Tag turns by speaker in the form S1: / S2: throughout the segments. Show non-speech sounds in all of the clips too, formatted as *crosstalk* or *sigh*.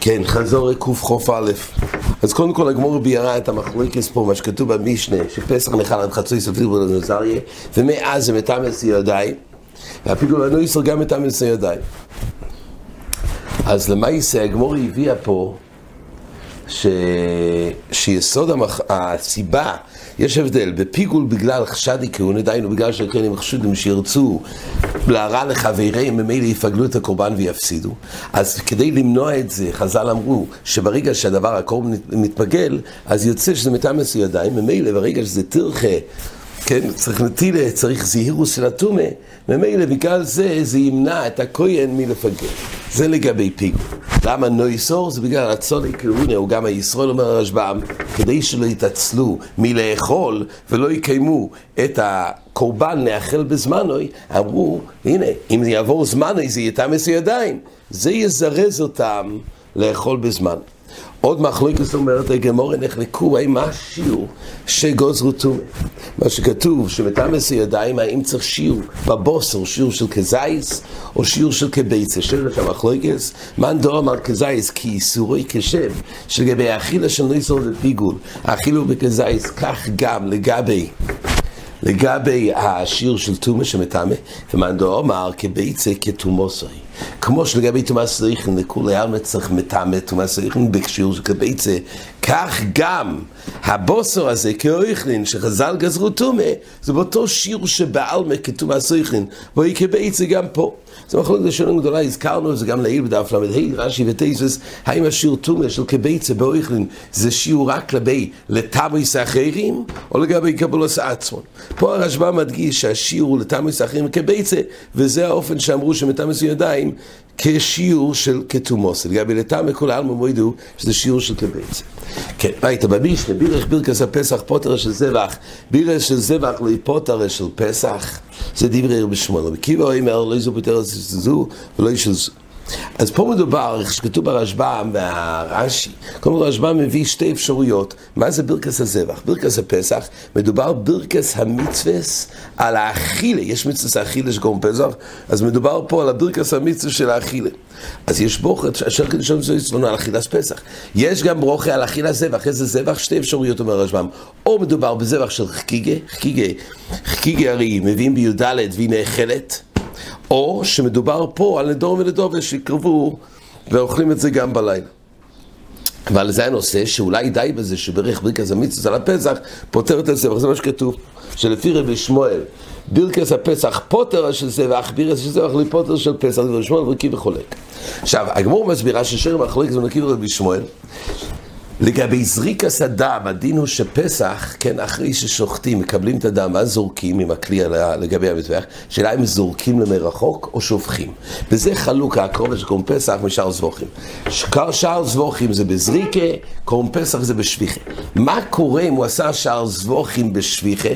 S1: כן, חזור קכ"א. אז קודם כל הגמור ביארה את המחלוקס פה, מה שכתוב במשנה, שפסח נחל עד חצוי סופי בנזריה, ומאז זה מתאמס ידיים, והפיגול הנויסר גם מתאמס ידיים. אז למעשה הגמור הביאה פה ש... שיסוד המח... הסיבה, יש הבדל, בפיגול בגלל חשדי כהונה, דהיינו בגלל שהקרנים חשודים שירצו להרע לחבריהם, ממילא יפגלו את הקורבן ויפסידו. אז כדי למנוע את זה, חז"ל אמרו שברגע שהדבר הקורבן מתפגל, אז יוצא שזה מטעמס ידיים, ממילא ברגע שזה תרחה כן, צריך נטילה, צריך זהירוס של הטומה, ממילא בגלל זה, זה ימנע את הכהן מלפגר. זה לגבי פיגול. למה נויסור? זה בגלל הצולי קרונה, הוא גם הישראל אומר הרשב"ם, כדי שלא יתעצלו מלאכול ולא יקיימו את הקורבן לאכול בזמנוי, אמרו, הנה, אם יעבור זמנוי זה יתאמס ידיים. זה יזרז אותם לאכול בזמן. עוד מחלוקת אומרת הגמור נחלקו, האם מה השיעור שגוזרו טומא? מה שכתוב, שמתאמס ידיים, האם צריך שיעור בבוסר, שיעור של כזייס, או שיעור של כביצה, שאלה שם מחלוקת, מאן דור אמר כזייס כי איסורי כשם, שלגבי האכילה של ניסור ופיגול, האכילו בכזייס, כך גם לגבי לגבי השיעור של טומא שמטמא, ומאן דור אמר כביצה כתומוסוי. כמו שלגבי תומא סריחן לכולי עלמא צריך מטמא תומא סריחן בשיעור של כביצה, כך גם הבוסר הזה כאויכלין שחז"ל גזרו טומא, זה באותו שיעור שבעלמא כתומא סריחן, והיא כביצה גם פה. זה מחלוקת לשונים גדולה, הזכרנו את זה גם לעיל בדף ל"ה, רש"י וטייסס, האם השיעור טומא של כביצה באויכלין זה שיעור רק לגבי לתמריס האחרים, או לגבי קבולוס עצמון. פה הרשב"א מדגיש שהשיעור הוא לתמריס האחרים כביצה, וזה האופן שאמרו שמתמריס ידיים כשיעור של כתומוס. לגבי לטעמי כל העלמא מועידו שזה שיעור של כביצה. כן, ראית במשנה, בירש בירקס הפסח פוטר של זבח, בירש של זבח לפוטר של פסח, זה דברי רבי שמואל. וקיבו אומר לא יזו פוטר זו ולא של זו. אז פה מדובר, איך שכתוב ברשב"ם והרש"י, קודם כל הרשב"ם מביא שתי אפשרויות, מה זה ברכס הזבח? ברכס הפסח, מדובר ברכס המצווס על האכילה, יש מצווס האכילה שקוראים פסח, אז מדובר פה על הברכס המצווס של האכילה. אז יש ברוכת, אשר כדשון זו יצלונו על אכילת פסח. יש גם ברוכה על אכילת זבח, איזה זבח? שתי אפשרויות אומר הרשב"ם. או מדובר בזבח של חקיגה, חקיגה, חקיגה הרי מביאים בי"ד והיא נאכלת. או שמדובר פה על נדור ונדור שיקרבו ואוכלים את זה גם בלילה. אבל זה הנושא שאולי די בזה שברך ברכס המצווה על הפסח פותר את הזבח, זה מה שכתוב, שלפי רבי שמואל ברכס הפסח פוטר של זבח, ברכס של זבח לפוטר של פסח, רבי שמואל ורקי וחולק. עכשיו, הגמור מסבירה ששר מחלוקת זה נקי רבי שמואל, לגבי זריקס הדם, הדין הוא שפסח, כן, אחרי ששוחטים, מקבלים את הדם, אז זורקים עם הכלי לגבי המזבח, שאלה אם זורקים למרחוק או שופכים. וזה חלוק הקרובה שקוראים פסח משאר זבוכים. שאר זבוכים זה בזריקה, קוראים פסח זה בשביחה. מה קורה אם הוא עשה שאר זבוכים בשביחה,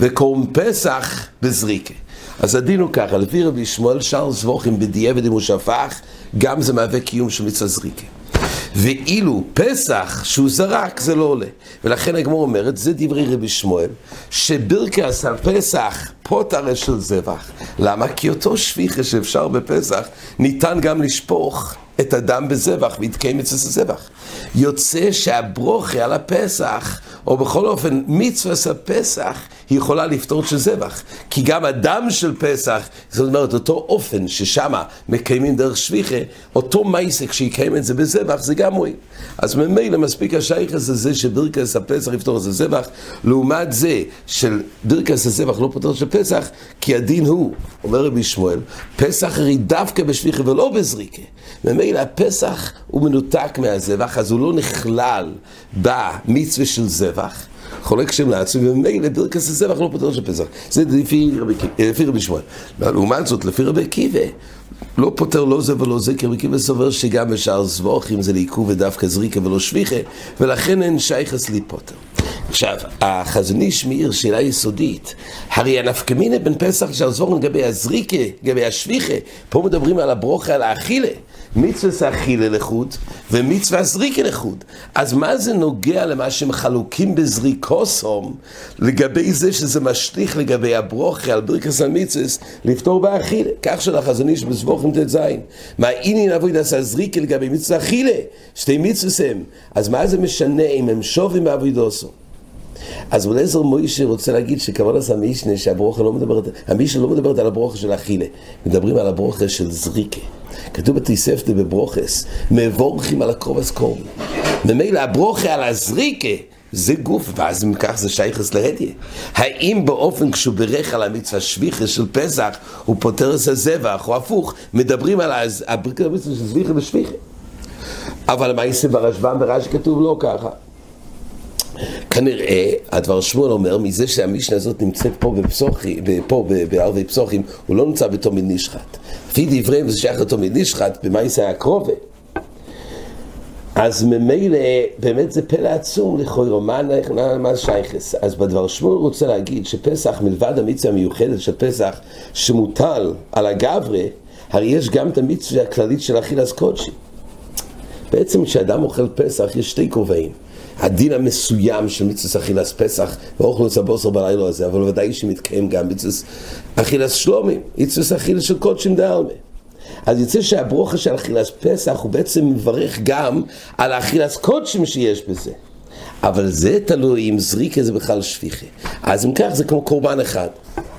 S1: וקוראים פסח בזריקה? אז הדין הוא ככה, לפי רבי שמואל, שאר זבוכים בדיעבד אם הוא שפך, גם זה מהווה קיום של מצווה זריקה. ואילו פסח שהוא זרק זה לא עולה. ולכן הגמור אומרת, זה דברי רבי שמואל, שברכס הפסח פוטר של זבח. למה? כי אותו שפיכה שאפשר בפסח, ניתן גם לשפוך את הדם בזבח, והתקיים אצל זבח. יוצא שהברוכה על הפסח, או בכל אופן מצווה הפסח, היא יכולה לפתור של זבח. כי גם הדם של פסח, זאת אומרת, אותו אופן ששם מקיימים דרך שביחה, אותו מייסק שיקיים את זה בזבח, זה גם מועיל. אז ממילא מספיק השייך הזה, זה שברכס הפסח יפתור את הזבח, לעומת זה של ברכס הזבח לא פותר של פסח, כי הדין הוא, אומר רבי שמואל, פסח הרי דווקא בשביחה ולא בזריקה. ממילא הפסח הוא מנותק מהזבח, אז הוא לא נכלל במצווה של זבח. חולק שם לעצמי, וממילא ברכס הזבח לא פותר של פסח. זה לפי רבי, לפי רבי שמואל. לעומת זאת, לפי רבי עקיבא, לא פותר לא זה ולא זה, כי רבי עקיבא סובר שגם בשאר זבוכים זה לעיכוב ודווקא זריקה ולא שביחה, ולכן אין שייכס לי פותר. עכשיו, החזון איש מאיר שאלה יסודית. הרי הנפקמינה בין פסח לשעזור לגבי הזריקה, לגבי השביחה, פה מדברים על הברוכה, על האכילה. מצווה זה אכילה לחוד, ומצווה זריקה לחוד. אז מה זה נוגע למה שהם חלוקים בזריקוסום, לגבי זה שזה משליך לגבי הברוכה על ברכס המצווה, לפתור באכילה. כך של החזון איש בסבוכים ט"ז. מה אינין אבוי דעשה זריקה לגבי מצווה אכילה, שתי מצווה הם. אז מה זה משנה אם הם שובים בעבודוסו? אז אולי זו מוישה רוצה להגיד שכוונת המשנה שהברוכה לא מדברת, המשנה לא מדברת על הברוכה של אכילה, מדברים על הברוכה של זריקה. כתוב בתיספתא בברוכס, מבורכים על הקרובס קורבן. ממילא הברוכה על הזריקה זה גוף, ואז אם כך זה שייכס להדיה. האם באופן כשהוא בירך על המצווה שביחה של פסח, הוא פותר את הזבח, או הפוך, מדברים על הברכה של שביחה ושביחה. אבל מה יעשה ברשב"ם ברש"י כתוב לא ככה. כנראה, הדבר שמואל אומר, מזה שהמשנה הזאת נמצאת פה בפסוחי, פה בערבי פסוחים, הוא לא נמצא בתומד נשחט. לפי דבריהם זה שייך לתומד נשחט, יעשה הקרובה. אז ממילא, באמת זה פלא עצום לכאורה, מה, מה שייכס? אז בדבר שמואל רוצה להגיד שפסח, מלבד המצווה המיוחדת של פסח, שמוטל על הגברה, הרי יש גם את המצווה הכללית של אכילס קודשי. בעצם כשאדם אוכל פסח יש שתי כובעים. הדין המסוים של מצווה אכילס פסח ואוכלוס הבוסר בלילה הזה, אבל ודאי שמתקיים גם מצווה אכילס שלומים, מצווה אכילס של קודשים דאלמה. אז יוצא שהברוכה של אכילס פסח הוא בעצם מברך גם על האכילס קודשים שיש בזה. אבל זה תלוי אם זריקה זה בכלל שפיכה. אז אם כך זה כמו קורבן אחד.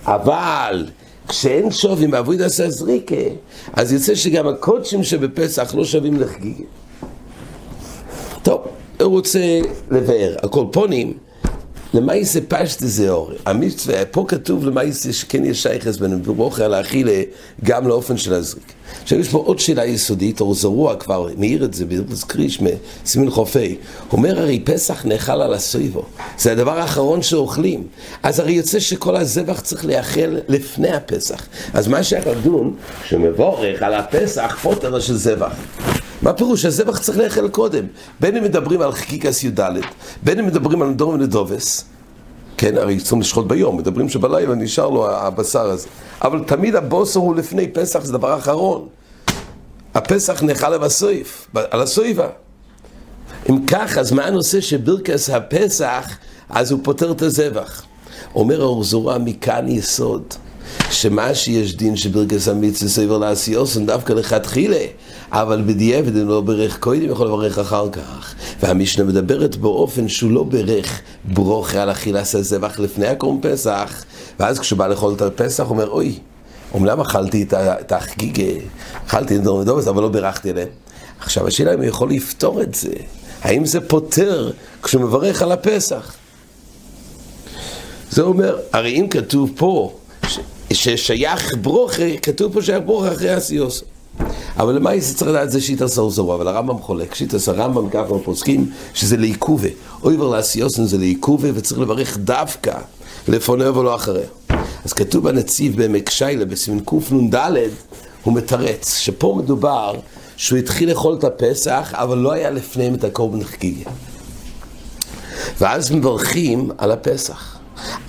S1: אבל כשאין שובים בעבוד עשה זריקה, אז יוצא שגם הקודשים שבפסח לא שווים לחגיגה. רוצה לבאר. הקולפונים, למעשה פשט זה אור. המצווה, פה כתוב למעשה שכן יש שייכס בין ברוכה לאכילה גם לאופן של הזריק. עכשיו יש פה עוד שאלה יסודית, אור זרוע כבר מעיר את זה בארץ קריש מסימין חופי. הוא אומר הרי פסח נאכל על הסויבו, זה הדבר האחרון שאוכלים. אז הרי יוצא שכל הזבח צריך להיאכל לפני הפסח. אז מה שייך לדון, שמבורך על הפסח פוטר של זבח. מה פירוש? הזבח צריך לאכול קודם. בין אם מדברים על חקיקס י"ד, בין אם מדברים על נדור ונדובס, כן, הרי צריכים לשחוט ביום, מדברים שבלילה נשאר לו הבשר הזה. אבל תמיד הבוסר הוא לפני פסח, זה דבר אחרון. הפסח נאכל בסויף, על הסויבה. אם כך, אז מה הנושא שברכס הפסח, אז הוא פותר את הזבח. אומר האור מכאן יסוד. שמה שיש דין שברכס המצווה סביב לעשיוסון דווקא לכתחילה, אבל בדיעבד הוא לא ברך קודם, יכול לברך אחר כך. והמשנה מדברת באופן שהוא לא ברך ברוכה על אכילס הזבח לפני הקרום פסח, ואז כשהוא בא לאכול את הפסח הוא אומר, אוי, אומנם אכלתי את החגיגה, אכלתי את דורמדובס, אבל לא בירכתי עליהם. עכשיו השאלה אם הוא יכול לפתור את זה, האם זה פותר כשהוא מברך על הפסח? זה אומר, הרי אם כתוב פה ששייך ברוכה, כתוב פה שייך ברוכה אחרי הסיוס. אבל למה יש צריך לדעת זה שיטה סורסורו, אבל הרמב"ם חולק, שיטה הרמב"ם ככה פוסקים שזה לעיכובה. אויבר לעשיוסן זה לעיכובה וצריך לברך דווקא לפוניה ולא אחריה. אז כתוב בנציב בעמק שיילה בסימן קנ"ד, הוא מתרץ, שפה מדובר שהוא התחיל לאכול את הפסח, אבל לא היה לפניהם את הקורבן חגיגה. ואז מברכים על הפסח.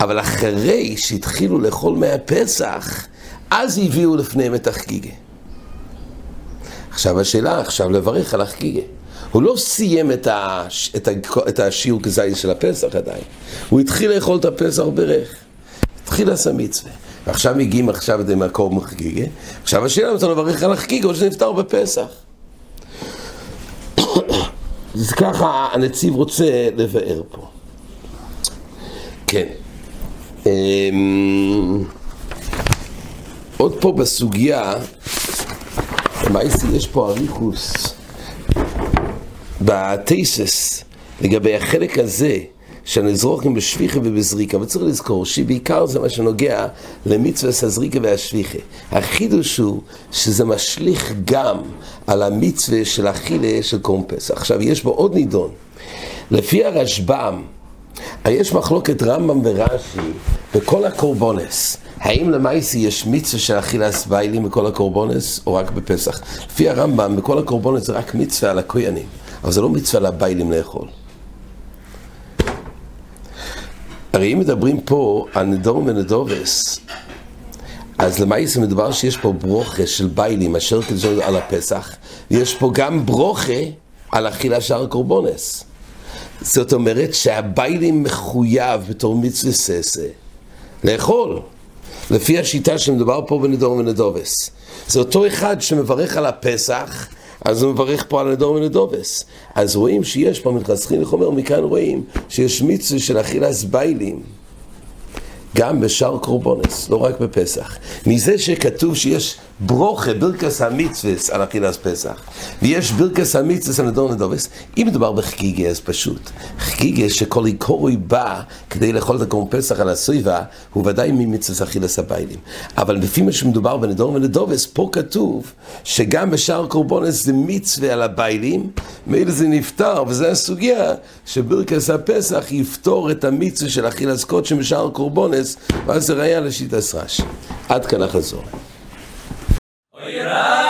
S1: אבל אחרי שהתחילו לאכול מהפסח, אז הביאו לפניהם את החגיגה. עכשיו השאלה, עכשיו לברך על החגיגה. הוא לא סיים את, ה, את, ה, את השיעור כזית של הפסח עדיין. הוא התחיל לאכול את הפסח ברך. התחיל לעשות מצווה. ועכשיו מגיעים עכשיו את המקור מחגיגה. עכשיו השאלה אם אתה לברך על החגיגה או שנפטר בפסח. *coughs* אז ככה הנציב רוצה לבאר פה. כן. אמ, עוד פה בסוגיה, למעשה יש פה אריכוס בתייסס לגבי החלק הזה של נזרוכים בשפיכה ובזריקה, אבל צריך לזכור שבעיקר זה מה שנוגע למצווה הזריקה והשפיכה. החידוש הוא שזה משליך גם על המצווה של אכילה של קורם פסח. עכשיו יש בו עוד נידון. לפי הרשב"ם, יש מחלוקת רמב"ם ורש"י בכל הקורבונס. האם למעשה יש מצווה של אכילת ביילים בכל הקורבונס או רק בפסח? לפי הרמב"ם, בכל הקורבונס זה רק מצווה על הכוינים, אבל זה לא מצווה לביילים לאכול. הרי אם מדברים פה על נדור ונדובס, אז למעשה מדובר שיש פה ברוכה של ביילים אשר כדי על הפסח, ויש פה גם ברוכה על אכילה שער קורבונס. זאת אומרת שהביילים מחויב בתור מצווה ססה לאכול, לפי השיטה שמדובר פה בנדור ונדובס. זה אותו אחד שמברך על הפסח, אז הוא מברך פה על נדור ונדובס. אז רואים שיש פה מלכסכין לחומר, מכאן רואים שיש מצווה של אכילת ביילים. גם בשאר קורבונס, לא רק בפסח. מזה שכתוב שיש ברוכה, ברכס המצווס על אכילס פסח, ויש ברכס המצווס על נדון נדובס, אם מדובר בחגיגה אז פשוט. חגיגה שכל עיקורוי בא כדי לאכול את הקורבן פסח על הסויבה, הוא ודאי ממצווס אכילס הביילים. אבל לפי מה שמדובר בנדון ונדובס, פה כתוב שגם בשאר קורבונס זה מצווה על הביילים, מילא זה נפטר, וזו הסוגיה שברכס הפסח יפתור את המצווה של אכילס קודשם בשאר קורבונס, ואז זה ראייה לשיטת רש"י. עד כאן החזור. Hurrah!